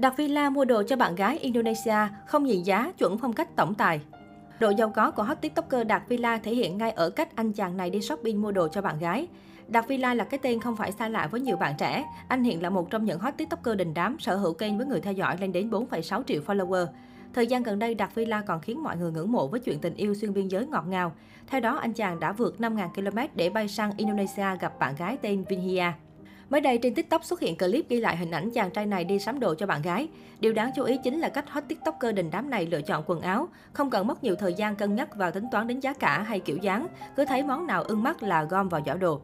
Đặt villa mua đồ cho bạn gái Indonesia, không nhị giá, chuẩn phong cách tổng tài. Độ giàu có của hot tiktoker Đạt Villa thể hiện ngay ở cách anh chàng này đi shopping mua đồ cho bạn gái. Đạt Villa là cái tên không phải xa lạ với nhiều bạn trẻ. Anh hiện là một trong những hot tiktoker đình đám, sở hữu kênh với người theo dõi lên đến 4,6 triệu follower. Thời gian gần đây, Đạt Villa còn khiến mọi người ngưỡng mộ với chuyện tình yêu xuyên biên giới ngọt ngào. Theo đó, anh chàng đã vượt 5.000 km để bay sang Indonesia gặp bạn gái tên Vinhia. Mới đây trên TikTok xuất hiện clip ghi lại hình ảnh chàng trai này đi sắm đồ cho bạn gái. Điều đáng chú ý chính là cách hot TikToker đình đám này lựa chọn quần áo, không cần mất nhiều thời gian cân nhắc vào tính toán đến giá cả hay kiểu dáng, cứ thấy món nào ưng mắt là gom vào giỏ đồ.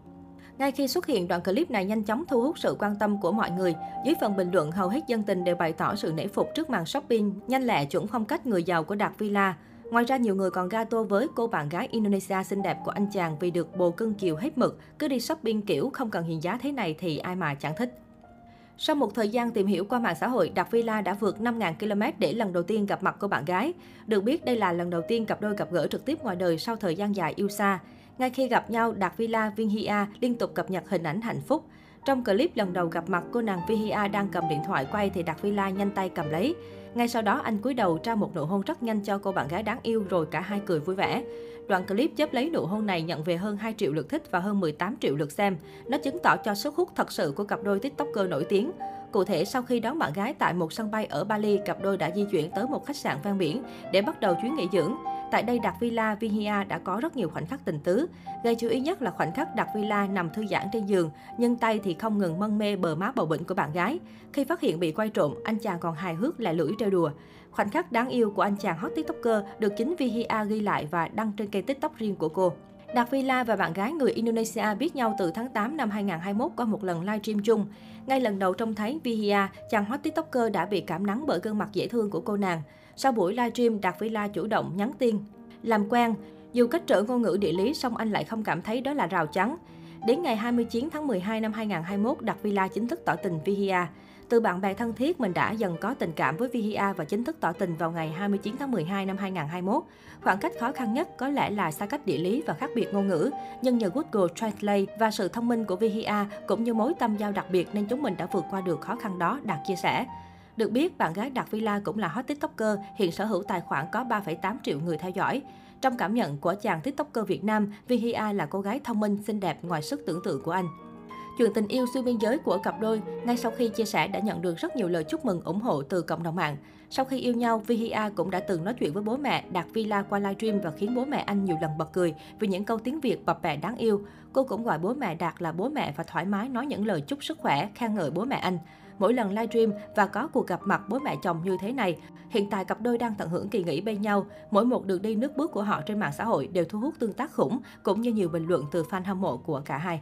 Ngay khi xuất hiện, đoạn clip này nhanh chóng thu hút sự quan tâm của mọi người. Dưới phần bình luận, hầu hết dân tình đều bày tỏ sự nể phục trước màn shopping nhanh lẹ chuẩn phong cách người giàu của Đạt Villa. Ngoài ra, nhiều người còn gato với cô bạn gái Indonesia xinh đẹp của anh chàng vì được bồ cưng chiều hết mực. Cứ đi shopping kiểu không cần hiện giá thế này thì ai mà chẳng thích. Sau một thời gian tìm hiểu qua mạng xã hội, Đạt Villa đã vượt 5.000 km để lần đầu tiên gặp mặt cô bạn gái. Được biết, đây là lần đầu tiên cặp đôi gặp gỡ trực tiếp ngoài đời sau thời gian dài yêu xa. Ngay khi gặp nhau, Đạt Villa Vinhia liên tục cập nhật hình ảnh hạnh phúc. Trong clip lần đầu gặp mặt, cô nàng Vihia đang cầm điện thoại quay thì Đạt Villa nhanh tay cầm lấy. Ngay sau đó, anh cúi đầu trao một nụ hôn rất nhanh cho cô bạn gái đáng yêu rồi cả hai cười vui vẻ. Đoạn clip chớp lấy nụ hôn này nhận về hơn 2 triệu lượt thích và hơn 18 triệu lượt xem. Nó chứng tỏ cho sức hút thật sự của cặp đôi tiktoker nổi tiếng. Cụ thể, sau khi đón bạn gái tại một sân bay ở Bali, cặp đôi đã di chuyển tới một khách sạn ven biển để bắt đầu chuyến nghỉ dưỡng. Tại đây, Đạt Villa Vihia đã có rất nhiều khoảnh khắc tình tứ. Gây chú ý nhất là khoảnh khắc Đạt Villa nằm thư giãn trên giường, nhưng tay thì không ngừng mân mê bờ má bầu bệnh của bạn gái. Khi phát hiện bị quay trộm, anh chàng còn hài hước lẻ lưỡi trêu đùa. Khoảnh khắc đáng yêu của anh chàng hot tiktoker được chính Vihia ghi lại và đăng trên kênh tiktok riêng của cô. Đạt Villa và bạn gái người Indonesia biết nhau từ tháng 8 năm 2021 qua một lần livestream chung. Ngay lần đầu trông thấy Vihia, chàng hot tiktoker đã bị cảm nắng bởi gương mặt dễ thương của cô nàng. Sau buổi livestream, Đạt Villa chủ động nhắn tin. Làm quen, dù cách trở ngôn ngữ địa lý song anh lại không cảm thấy đó là rào chắn. Đến ngày 29 tháng 12 năm 2021, Đạt Villa chính thức tỏ tình Vihia. Từ bạn bè thân thiết, mình đã dần có tình cảm với Vihia và chính thức tỏ tình vào ngày 29 tháng 12 năm 2021. Khoảng cách khó khăn nhất có lẽ là xa cách địa lý và khác biệt ngôn ngữ, nhưng nhờ Google Translate và sự thông minh của Vihia cũng như mối tâm giao đặc biệt nên chúng mình đã vượt qua được khó khăn đó, Đạt chia sẻ. Được biết, bạn gái Đạt Villa cũng là hot tiktoker, hiện sở hữu tài khoản có 3,8 triệu người theo dõi. Trong cảm nhận của chàng tiktoker Việt Nam, Vihia là cô gái thông minh, xinh đẹp ngoài sức tưởng tượng của anh. Chuyện tình yêu xuyên biên giới của cặp đôi, ngay sau khi chia sẻ đã nhận được rất nhiều lời chúc mừng ủng hộ từ cộng đồng mạng. Sau khi yêu nhau, Vihia cũng đã từng nói chuyện với bố mẹ Đạt Villa qua livestream và khiến bố mẹ anh nhiều lần bật cười vì những câu tiếng Việt bập bẹ đáng yêu. Cô cũng gọi bố mẹ Đạt là bố mẹ và thoải mái nói những lời chúc sức khỏe, khen ngợi bố mẹ anh. Mỗi lần livestream và có cuộc gặp mặt bố mẹ chồng như thế này, hiện tại cặp đôi đang tận hưởng kỳ nghỉ bên nhau. Mỗi một đường đi nước bước của họ trên mạng xã hội đều thu hút tương tác khủng, cũng như nhiều bình luận từ fan hâm mộ của cả hai.